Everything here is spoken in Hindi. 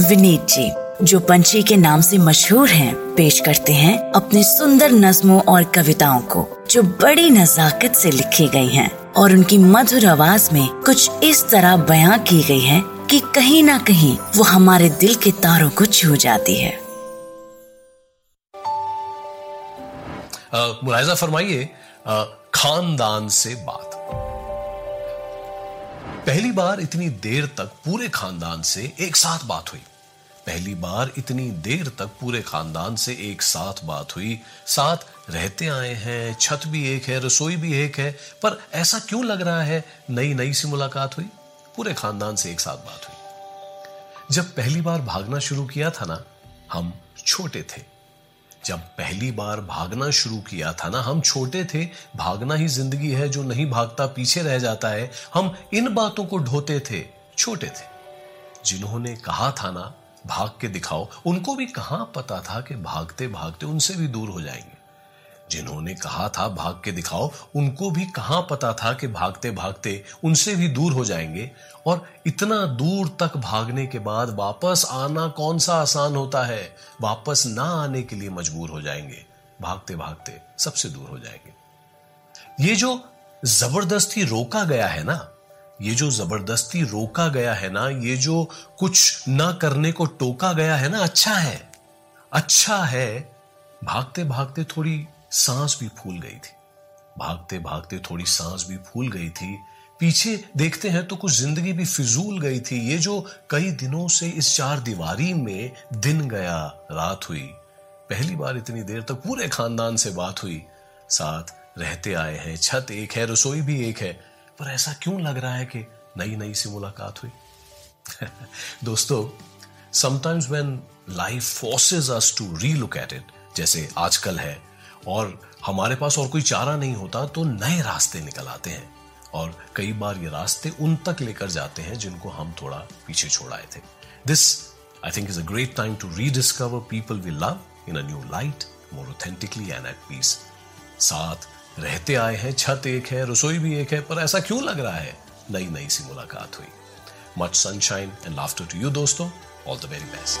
विनीत जी जो पंछी के नाम से मशहूर हैं, पेश करते हैं अपने सुंदर नज्मों और कविताओं को जो बड़ी नजाकत से लिखी गई हैं और उनकी मधुर आवाज़ में कुछ इस तरह बयां की गई है कि कहीं ना कहीं वो हमारे दिल के तारों को छू जाती है। मुलायजा फरमाइए खानदान से बात। पहली बार इतनी देर तक पूरे खानदान से एक साथ बात हुई। पहली बार इतनी देर तक पूरे खानदान से एक साथ बात हुई। साथ रहते आए हैं, छत भी एक है, रसोई भी एक है, पर ऐसा क्यों लग रहा है नई नई सी मुलाकात हुई? पूरे खानदान से एक साथ बात हुई। जब पहली बार भागना शुरू किया था ना, हम छोटे थे। जब पहली बार भागना शुरू किया था ना, हम छोटे थे, भागना ही ज़िंदगी है जो नहीं भागता, पीछे रह जाता है। हम इन बातों को ढोते थे, छोटे थे। जिन्होंने कहा था ना भाग के दिखाओ। उनको भी कहाँ पता था कि भागते भागते उनसे भी दूर हो जाएँगे? जिन्होंने कहा था भाग के दिखाओ, उनको भी कहाँ पता था कि भागते भागते उनसे भी दूर हो जाएँगे? और इतना दूर तक भागने के बाद वापस आना कौन सा आसान होता है? वापस ना आने के लिए मजबूर हो जाएँगे। भागते भागते सबसे दूर हो जाएँगे। ये जो ज़बरदस्ती रोका गया है ना ये जो ज़बरदस्ती रोका गया है ना, ये जो कुछ ना करने को टोका गया है ना अच्छा है। अच्छा है, भागते भागते थोड़ी सांस भी फूल गई थी। भागते भागते थोड़ी सांस भी फूल गई थी। पीछे देखते हैं तो कुछ ज़िंदगी भी फिजूल गई थी। ये जो कई दिनों से इस चार दीवारी में दिन गया, रात हुई। पहली बार इतनी देर तक पूरे खानदान से बात हुई। साथ रहते आए हैं, छत एक है, रसोई भी एक है। पर ऐसा क्यों लग रहा है कि नई नई सी मुलाकात हुई? दोस्तों sometimes when life forces us to relook at it जैसे आजकल है, और हमारे पास और कोई चारा नहीं होता तो नए रास्ते निकल आते हैं। और कई बार ये रास्ते उन तक लेकर जाते हैं जिनको हम थोड़ा पीछे छोड़ आए थे। This I think is a great time to rediscover people we love in a new light more authentically and at peace साथ रहते आए हैं, छत एक है, रसोई भी एक है, पर ऐसा क्यों लग रहा है? नई नई सी मुलाकात हुई। Much sunshine and laughter to you दोस्तों. All the very best